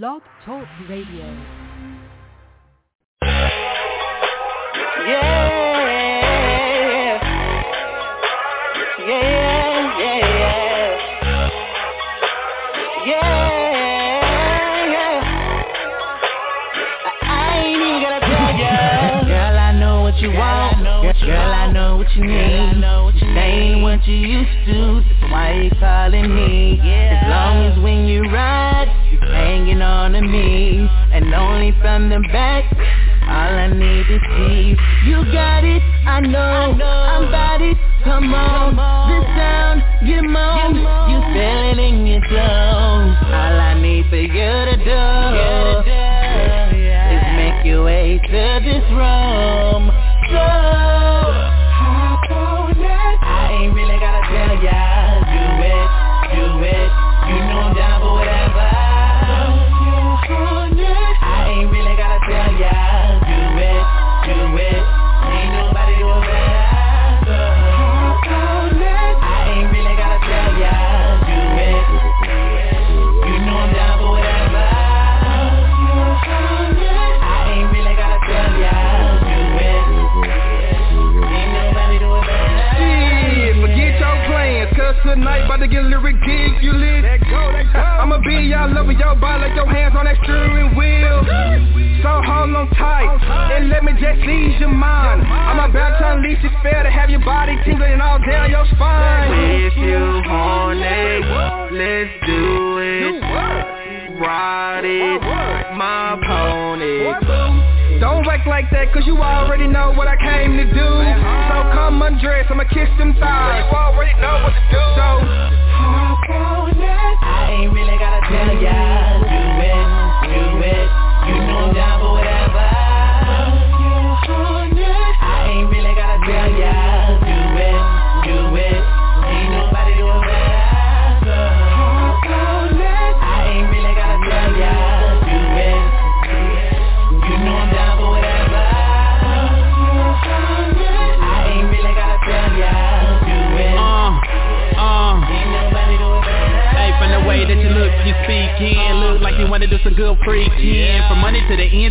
Blog Talk Radio. Yeah. Yeah, yeah, yeah. Yeah, yeah. I, ain't even gotta tell ya. Girl, I know what you want. Girl, I know what you need. What you used to. That's why you calling me. As long as when you ride, hanging on to me. And only from the back. All I need is deep. You got it, I know, I'm about it. Come on, this sound, get 'em on. You feel it in your clothes. All I need for you to do is make your way to this room.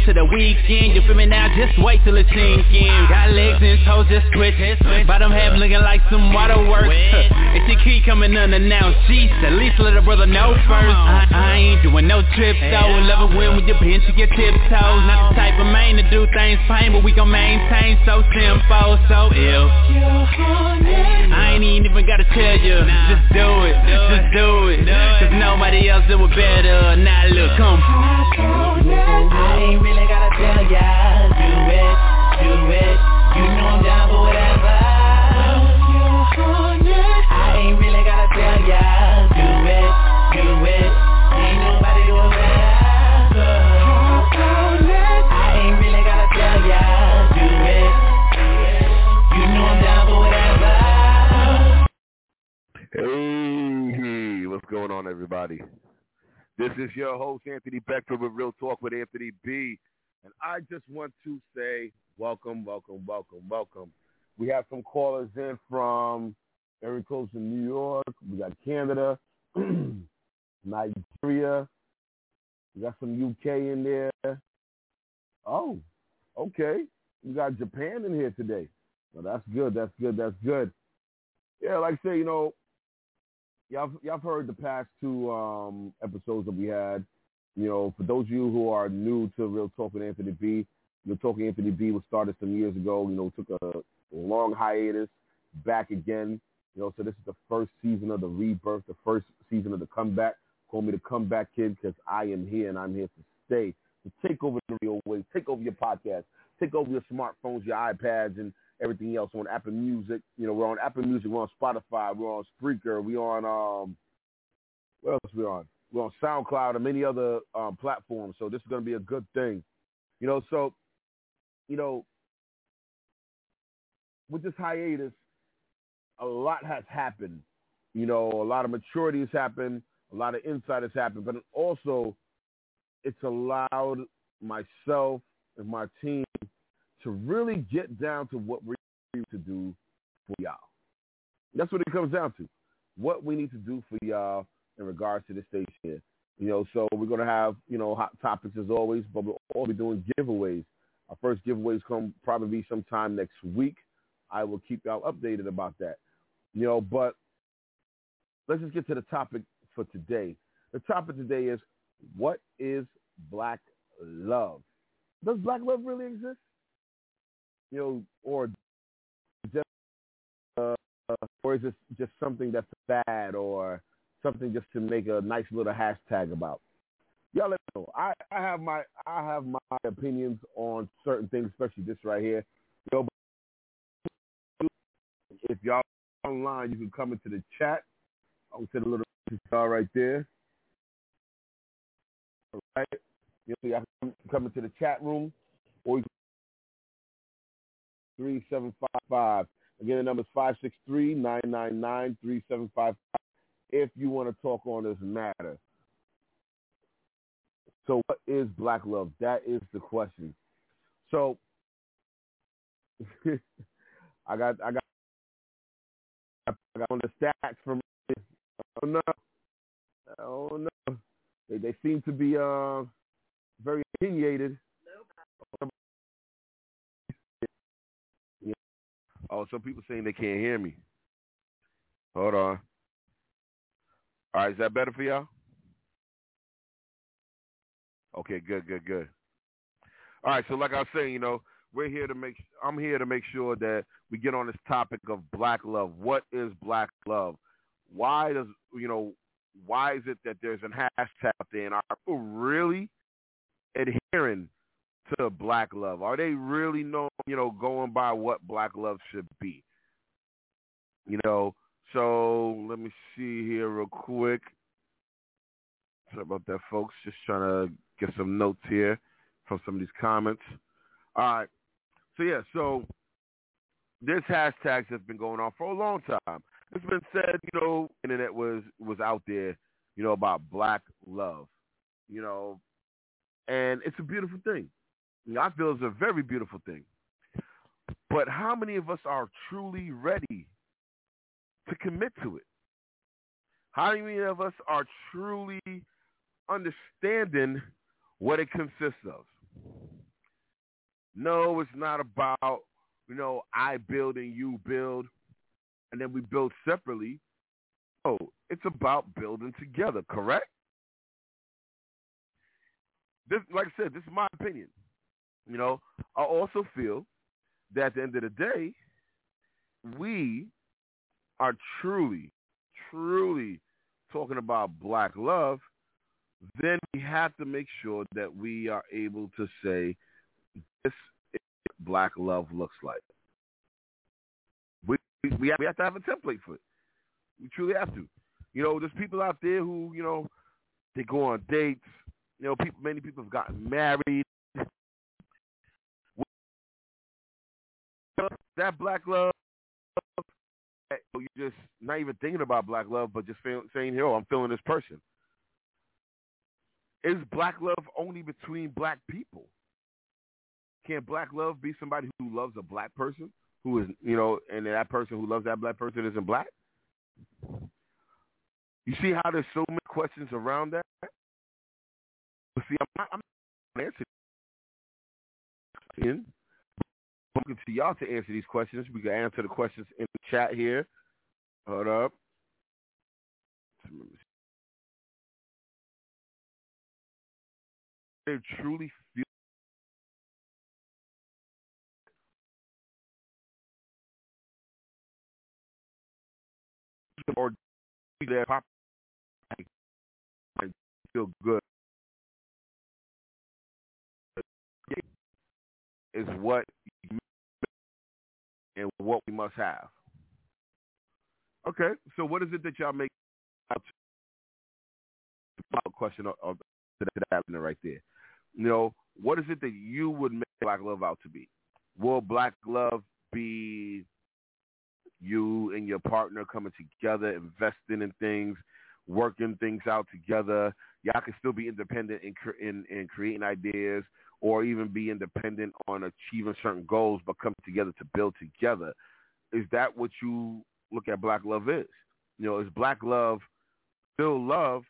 Monday to the end to the weekend. You feel me now? Just wait till it sink in. Got legs and toes just twitch Bottom half looking like some waterworks. If she keep coming unannounced Jeez, at least let a brother know first. I, I ain't doing no trips though. Love it when with your pinch your tiptoes. Not the type of man to do things plain But we gon' maintain so simple, so ill. I ain't even gotta tell you Just do it, just do it. Cause nobody else do it better. Now look, come I ain't really gotta tell ya. Do it, do it. You know I'm down for whatever. I ain't really gotta tell ya. Do it, do it. Ain't nobody do it better. I ain't really gotta tell ya. Do it. You know I'm down for whatever. Hey, what's going on, everybody? This is your host, Anthony Becker with Real Talk with Anthony B. And I just want to say welcome, welcome, welcome, welcome. We have some callers in from area codes in New York. We got Canada, Nigeria. We got some UK in there. Oh, okay. We got Japan in here today. Well, that's good. That's good. That's good. Yeah, like I say, you know, y'all y'all heard the past two um, episodes that we had. You know, for those of you who are new to Real Talk with Anthony B, Real Talk with Anthony B was started some years ago. You know, took a long hiatus, back again. You know, so this is the first season of the rebirth, the first season of the comeback. Call me the comeback kid because I am here and I'm here to stay. To take over the real way, take over your podcast, take over your smartphones, your iPads, and everything else on Apple Music. You know, we're on Apple Music, we're on Spotify, we're on Spreaker, we're on um, what else we on? We're on SoundCloud and many other um, platforms. So this is going to be a good thing. You know, so you know, with this hiatus, a lot has happened. You know, a lot of maturity has happened, a lot of insight has happened, but also it's allowed myself and my team to really get down to what we need to do for y'all. That's what it comes down to. What we need to do for y'all in regards to the station. You know, so we're gonna have you know hot topics as always, but we'll all be doing giveaways. Our first giveaways come probably sometime next week. I will keep y'all updated about that. You know, but let's just get to the topic for today. The topic today is what is black love? Does black love really exist? You know, or just uh, or is it just something that's bad or something just to make a nice little hashtag about? Y'all let me know. I, I have my I have my opinions on certain things, especially this right here. Know, if y'all online, you can come into the chat. I'll send a little star right there. All right. You know, y'all can come into the chat room or you three seven five five. Again, the number is five six three nine nine nine three seven five five. If you want to talk on this matter. So, what is black love? That is the question. So, I got, I got, I got on the stats from. Oh no, oh no, they, they seem to be uh very opinionated. Oh, some people saying they can't hear me. Hold on. All right, is that better for y'all? Okay, good, good, good. All right, so like I was saying, you know, we're here to make. I'm here to make sure that we get on this topic of black love. What is black love? Why does you know? Why is it that there's an hashtag out there, and are people really adhering to black love? Are they really know, you know, going by what black love should be? You know, so let me see here real quick. Sorry about that, folks. Just trying to get some notes here from some of these comments. All right. So yeah, so this hashtag has been going on for a long time. It's been said, you know, internet was was out there, you know, about black love. You know, and it's a beautiful thing. I feel it's a very beautiful thing. But how many of us are truly ready to commit to it? How many of us are truly understanding what it consists of? No, it's not about, you know, I build and you build, and then we build separately. Oh, it's about building together, correct? This, like I said, this is my opinion. You know, I also feel that at the end of the day, we are truly, truly talking about black love, then we have to make sure that we are able to say this is what black love looks like. We, we, have, we have to have a template for it. We truly have to. You know, there's people out there who, you know, they go on dates. You know, people, many people have gotten married. That black love, you're just not even thinking about black love, but just saying, "Yo, I'm feeling this person." Is black love only between black people? Can black love be somebody who loves a black person who is, you know, and that person who loves that black person isn't black? You see how there's so many questions around that? But see, I'm not, I'm not answering. Looking to y'all to answer these questions. We can answer the questions in the chat here. Hold up. They truly feel or pop feel good is what and what we must have. Okay, so what is it that y'all make out question of, that right there? You know, what is it that you would make black love out to be? Will black love be you and your partner coming together, investing in things, working things out together? Y'all can still be independent in, in, in creating ideas or even be independent on achieving certain goals, but come together to build together. Is that what you look at black love is? You know, is black love still love,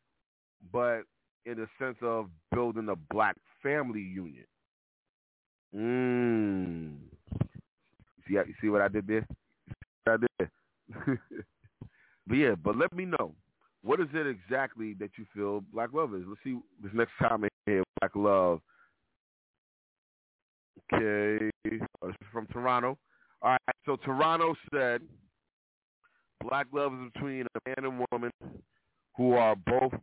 but in the sense of building a black family union. Mm. See, you see what I did there? I did. but yeah, but let me know. What is it exactly that you feel black love is? Let's see this next comment here. Black love. Okay, oh, from Toronto. All right, so Toronto said black love is between a man and woman who are both,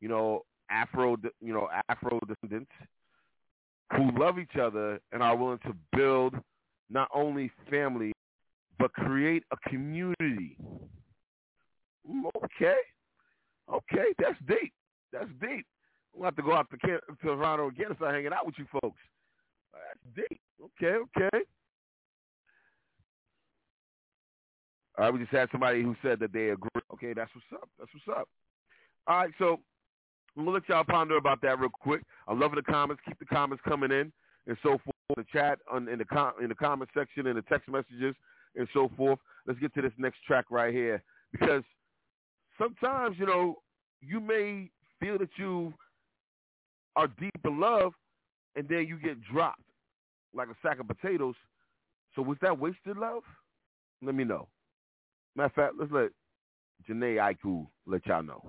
you know, Afro, you know, Afro descendants who love each other and are willing to build not only family but create a community. Mm, okay, okay, that's deep. That's deep. We'll have to go out to, to Toronto again and start hanging out with you folks. That's deep. Okay, okay. All right, we just had somebody who said that they agree. Okay, that's what's up. That's what's up. All right, so I'm gonna let y'all ponder about that real quick. I love the comments. Keep the comments coming in and so forth. The chat, on, in the com- in the comment section, in the text messages, and so forth. Let's get to this next track right here because sometimes you know you may feel that you are deep in love, and then you get dropped like a sack of potatoes. So was that wasted love? Let me know. Matter of fact, let's let Jhené Aiko let y'all know.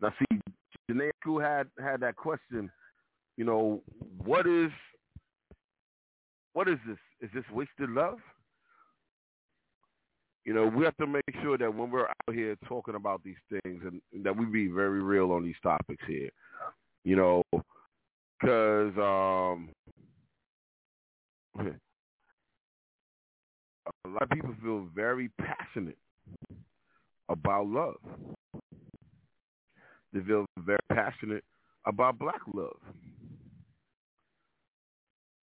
Now, see, Jhené School had had that question. You know, what is what is this? Is this wasted love? You know, we have to make sure that when we're out here talking about these things and, and that we be very real on these topics here. You know, because um, a lot of people feel very passionate about love. They feel very passionate about black love.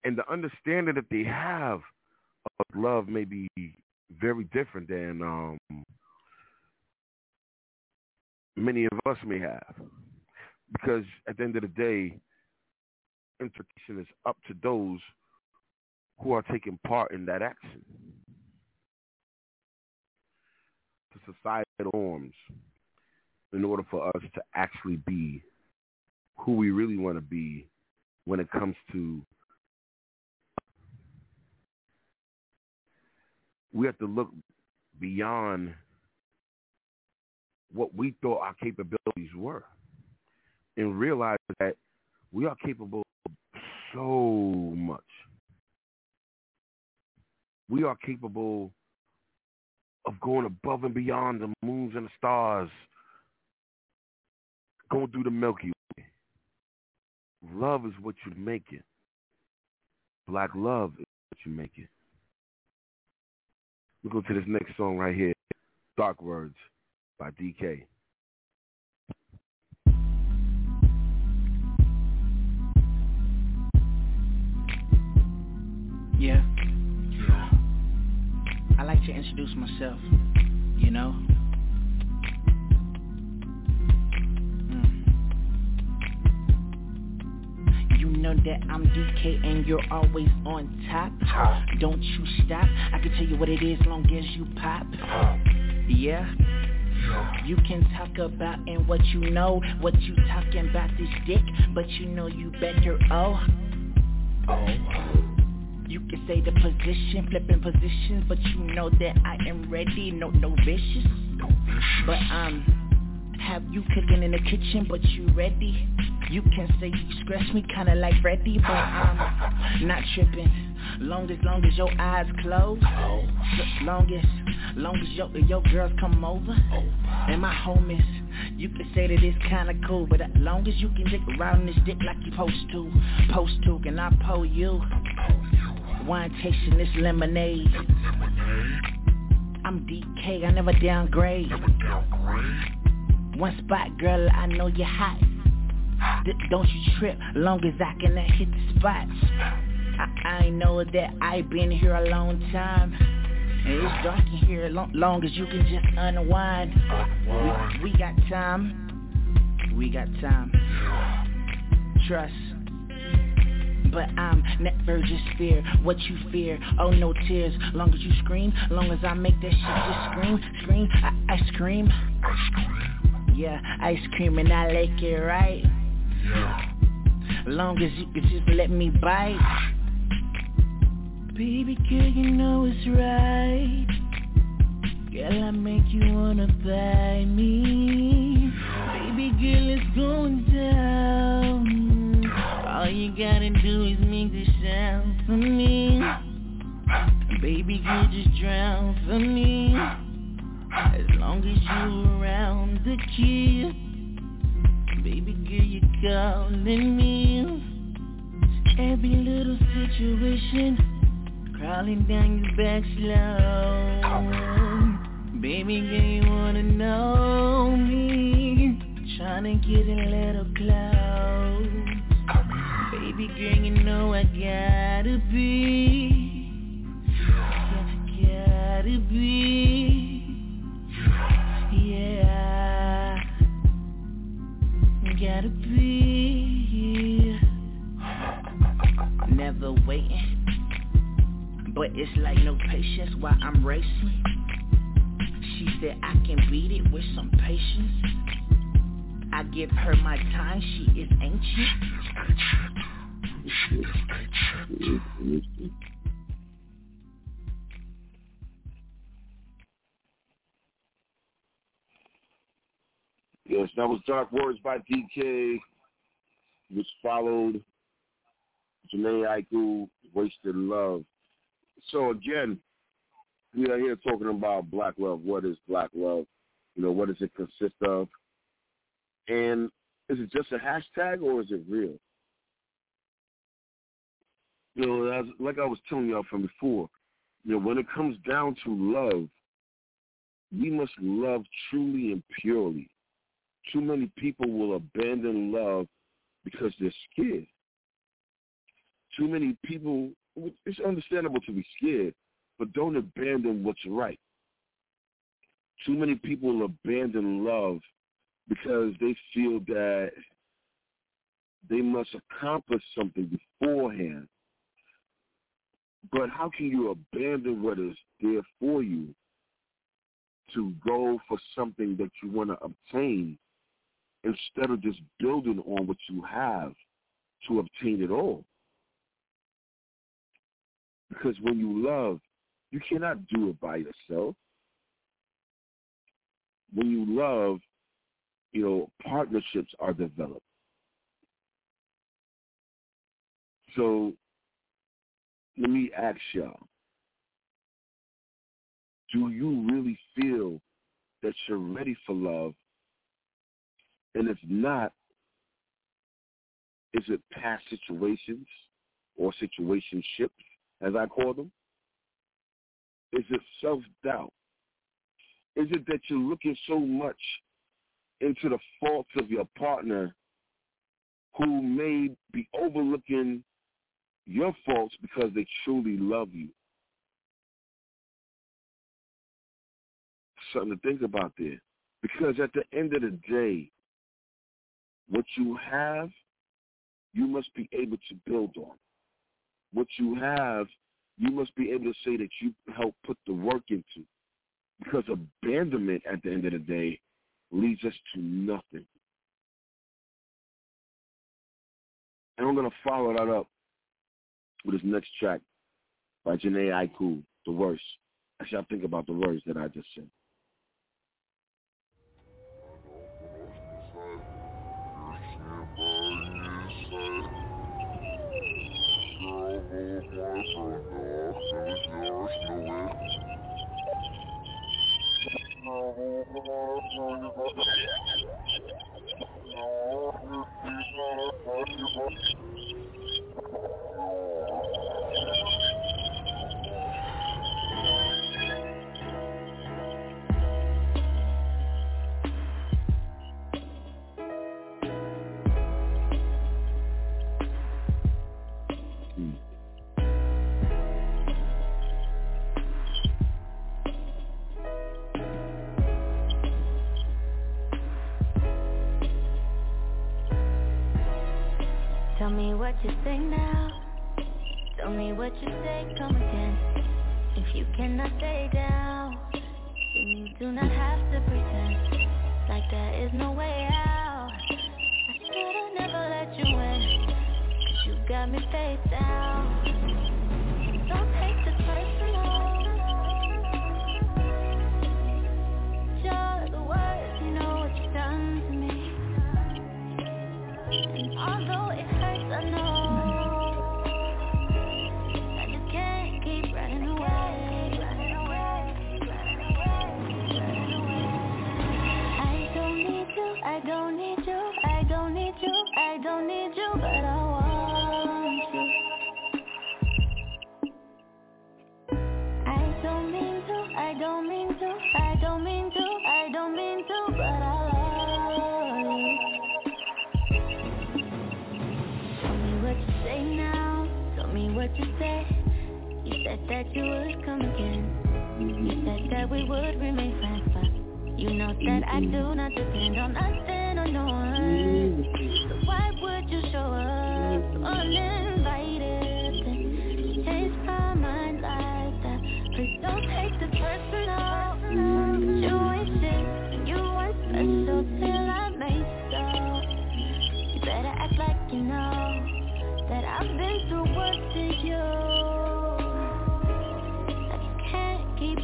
And the understanding that they have of love may be very different than um, many of us may have. Because at the end of the day, interpretation is up to those who are taking part in that action. The societal norms in order for us to actually be who we really want to be when it comes to we have to look beyond what we thought our capabilities were and realize that we are capable of so much. We are capable of going above and beyond the moons and the stars, going through the Milky Way. Love is what you make it. Black love is what you make it. We go to this next song right here, Dark Words by DK. Yeah. I like to introduce myself, you know. Know that I'm DK and you're always on top. Don't you stop. I can tell you what it is long as you pop. Yeah. You can talk about and what you know, what you talking about this dick, but you know you better oh. Oh. You can say the position, flipping positions, but you know that I am ready, no no vicious. But um, have you cooking in the kitchen, but you ready? You can say you scratch me kinda like Freddy, but I'm not tripping. Long as long as your eyes closed, long as long as your your girls come over, and my homies. You can say that it's kinda cool, but as long as you can dick around this dick like you supposed to, post to, can I pull you? Wine tasting this lemonade. I'm DK, I never downgrade. One spot, girl, I know you're hot. D- don't you trip, long as I can hit the spot. I, I know that I been here a long time. And it's dark in here, long, long as you can just unwind. We, we got time. We got time. Trust but I'm never just fear what you fear. Oh no tears, long as you scream, long as I make that shit just scream, scream, I, I scream. Yeah, ice cream and I like it right. Yeah. Long as you can just let me bite. Baby girl, you know it's right. Girl, I make you wanna buy me. Baby girl, it's going down. All you gotta do is make the sound for me Baby, you just drown for me As long as you're around the key Baby girl, you're calling me. Every little situation Crawling down your back slow Baby girl, you wanna know me? Trying to get a little close. Baby girl, you know I gotta be it's like no patience while I'm racing. She said I can beat it with some patience. I give her my time, she is ancient Yes, that was Dark Words by DK, which followed. Jhené Aiko, Wasted Love. So again, we are here talking about black love. What is black love? You know, what does it consist of? And is it just a hashtag or is it real? You know, as, like I was telling y'all from before, you know, when it comes down to love, we must love truly and purely. Too many people will abandon love because they're scared. Too many people, it's understandable to be scared, but don't abandon what's right. Too many people abandon love because they feel that they must accomplish something beforehand. But how can you abandon what is there for you to go for something that you want to obtain instead of just building on what you have to obtain it all? Because when you love, you cannot do it by yourself. When you love, you know, partnerships are developed. So let me ask y'all, do you really feel that you're ready for love? And if not, is it past situations or situationships, as I call them? Is it self-doubt? Is it that you're looking so much into the faults of your partner who may be overlooking your faults because they truly love you? Something to think about there. Because at the end of the day, what you have, you must be able to build on. What you have, you must be able to say that you help put the work into. Because abandonment at the end of the day leads us to nothing. And I'm going to follow that up with this next track by Jhené Aiko, The Worst. Actually, I think about the words that I just said. Tell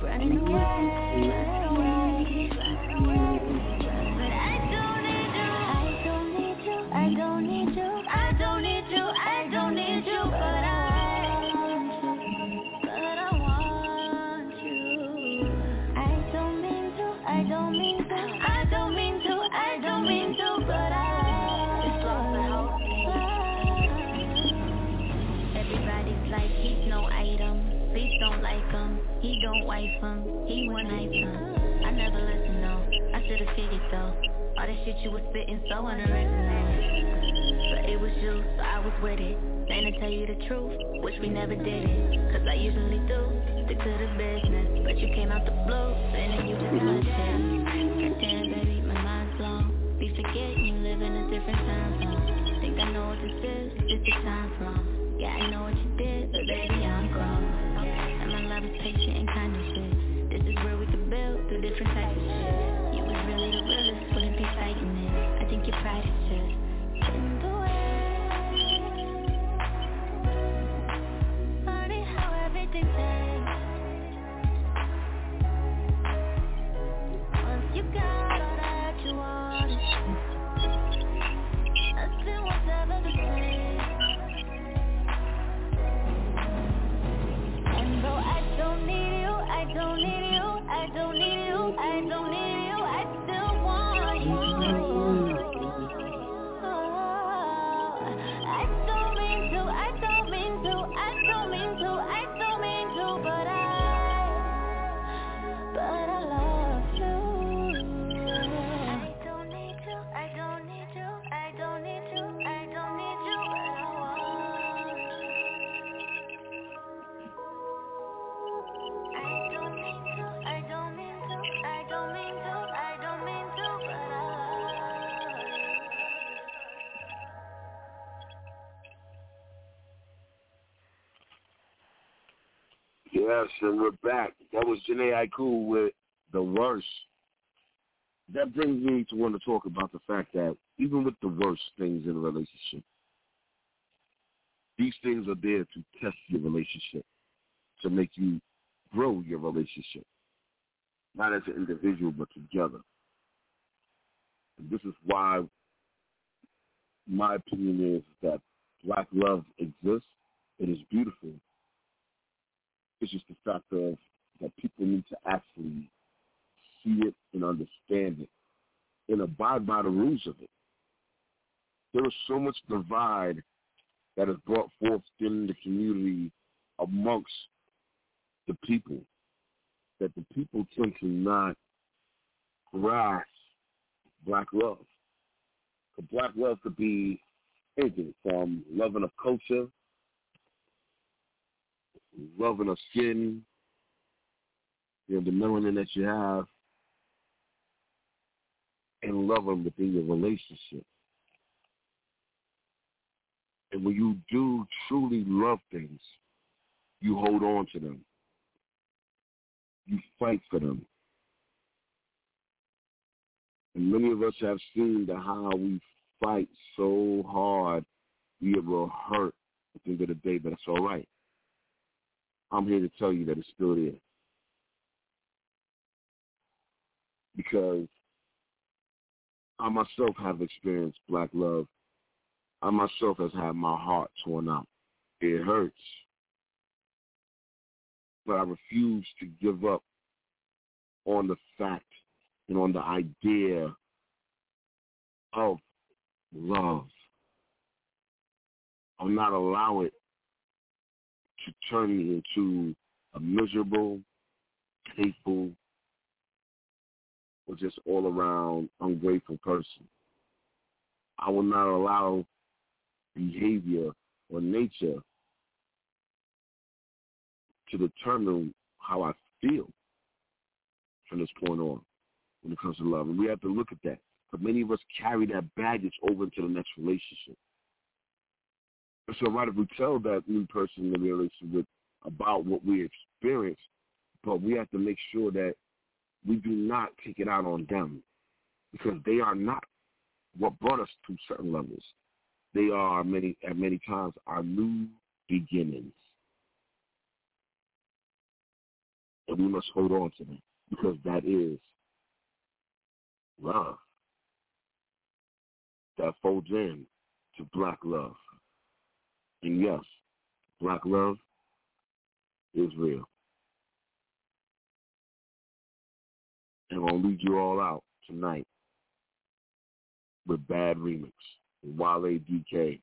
running away. He one night. I never listened, no, I should've figured though. All that shit you was spitting so unoriginal. But it was you, so I was with it. Saying to tell you the truth, wish we never did it. Cause I usually do, stick to the business. But you came out the blue, and you just touched it. Goddamn, baby, my mind's blown. Be forgetting you live in a different time zone. Think I know what this is, just the time's long. Yeah, I know what you did, but baby, I'm grown And my love is patient and kind different types Yes, and we're back. That was Jhené Aiko with The Worst. That brings me to want to talk about the fact that even with the worst things in a relationship, these things are there to test your relationship, to make you grow your relationship, not as an individual, but together. And this is why my opinion is that black love exists. It is beautiful. It's just the fact of that people need to actually see it and understand it and abide by the rules of it. There is so much divide that is brought forth in the community amongst the people that the people tend to not grasp black love. But black love could be anything from loving of culture, loving of skin, you know, the melanin that you have, and loving within your relationship. And when you do truly love things, you hold on to them. You fight for them. And many of us have seen the how we fight so hard, we will hurt at the end of the day, but it's all right. I'm here to tell you that it's still there. Because I myself have experienced black love. I myself has had my heart torn out. It hurts. But I refuse to give up on the fact and on the idea of love. I'll not allow it to turn me into a miserable, hateful, or just all around ungrateful person. I will not allow behavior or nature to determine how I feel from this point on when it comes to love. And we have to look at that. But many of us carry that baggage over into the next relationship. So right if we tell that new person in the relationship about what we experience, but we have to make sure that we do not take it out on them because they are not what brought us to certain levels. They are many at many times our new beginnings. And we must hold on to them because that is love that folds in to black love. And yes, black love is real. And I'm lead you all out tonight with Bad Remix, Wale DK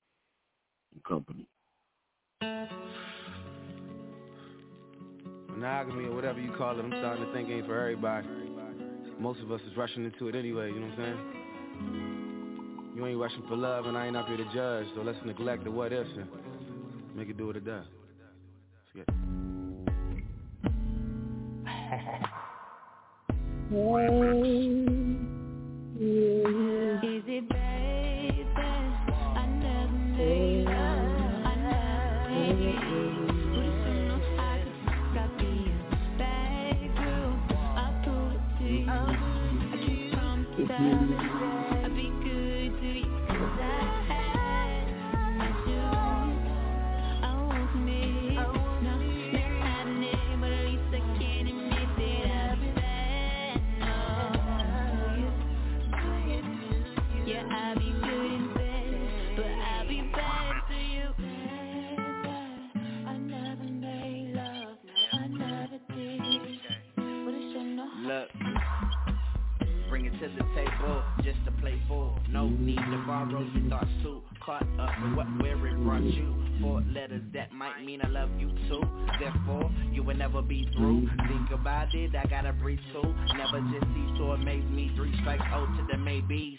and Company. monogamy or whatever you call it, I'm starting to think ain't for everybody. Most of us is rushing into it anyway, you know what I'm saying? You ain't rushing for love and I ain't up here to judge, so let's neglect the what ifs and make it do it does. Let's get Is it baby? I never made up. I never it. Would've to the table just to play full. No need to borrow your thoughts too. Caught up with what where it brought you. Four letters that might mean I love you too. Therefore, you will never be through. Think about it, I gotta breathe too. Never just see, cease to amaze me. Three strikes, oh to the maybes.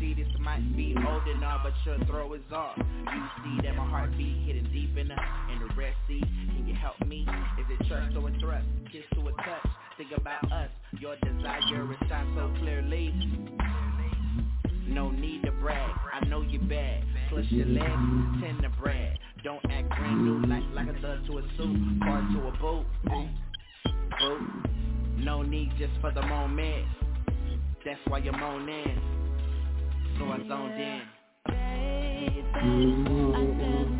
See, this might be old and all, but your throw is off. You see that my heartbeat hitting deep in the in the Red Sea. Can you help me? Is it trust or a thrust? Kiss to a touch. Think about us. Your desire is shine so clearly. No need to brag. I know you bad. Plus your legs tend to brag. Don't act brand new like like a thug to a suit, part to a boot. Boot. No need just for the moment. That's why you're moaning. So I zoned in. baby. I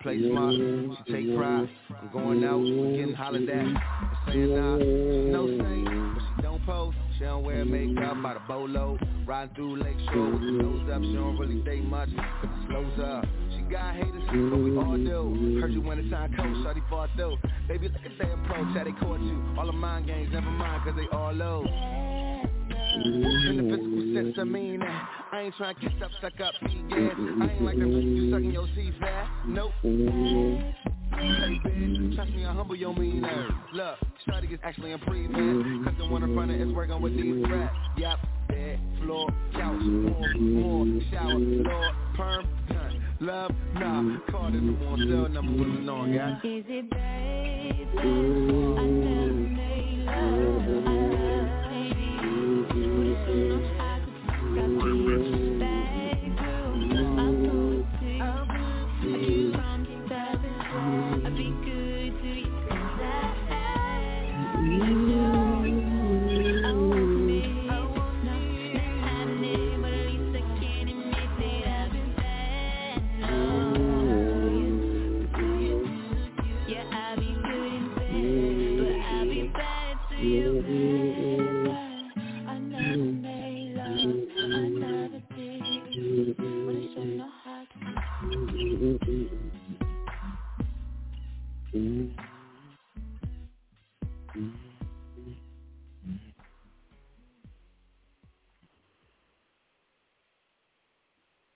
play smart, she take pride. I'm going out, getting hollered at, saying nah. No saint, but she don't post. She don't wear makeup by the bolo. Riding through Lakeshore with the nose up, she don't really say much, cause it slows up. She got haters, but we all do. Heard you when it's time cold, shawty fought through. Baby, look at they approach, how they caught you. All of mind games, never mind, cause they all low. In the physical sense, I mean that. I ain't trying to kiss up, suck up. I ain't like them you sucking your. Nope. Hey, bitch, trust me, I humble your mean nerve. Look, Shawty gets actually improvement. Cause the one in front of is working with these rats. Yep, bed, floor, couch, more, more, shower, Lord, perm, done. Love, nah, call it the one cell number was on, guys. Is it baby? I never made love, did.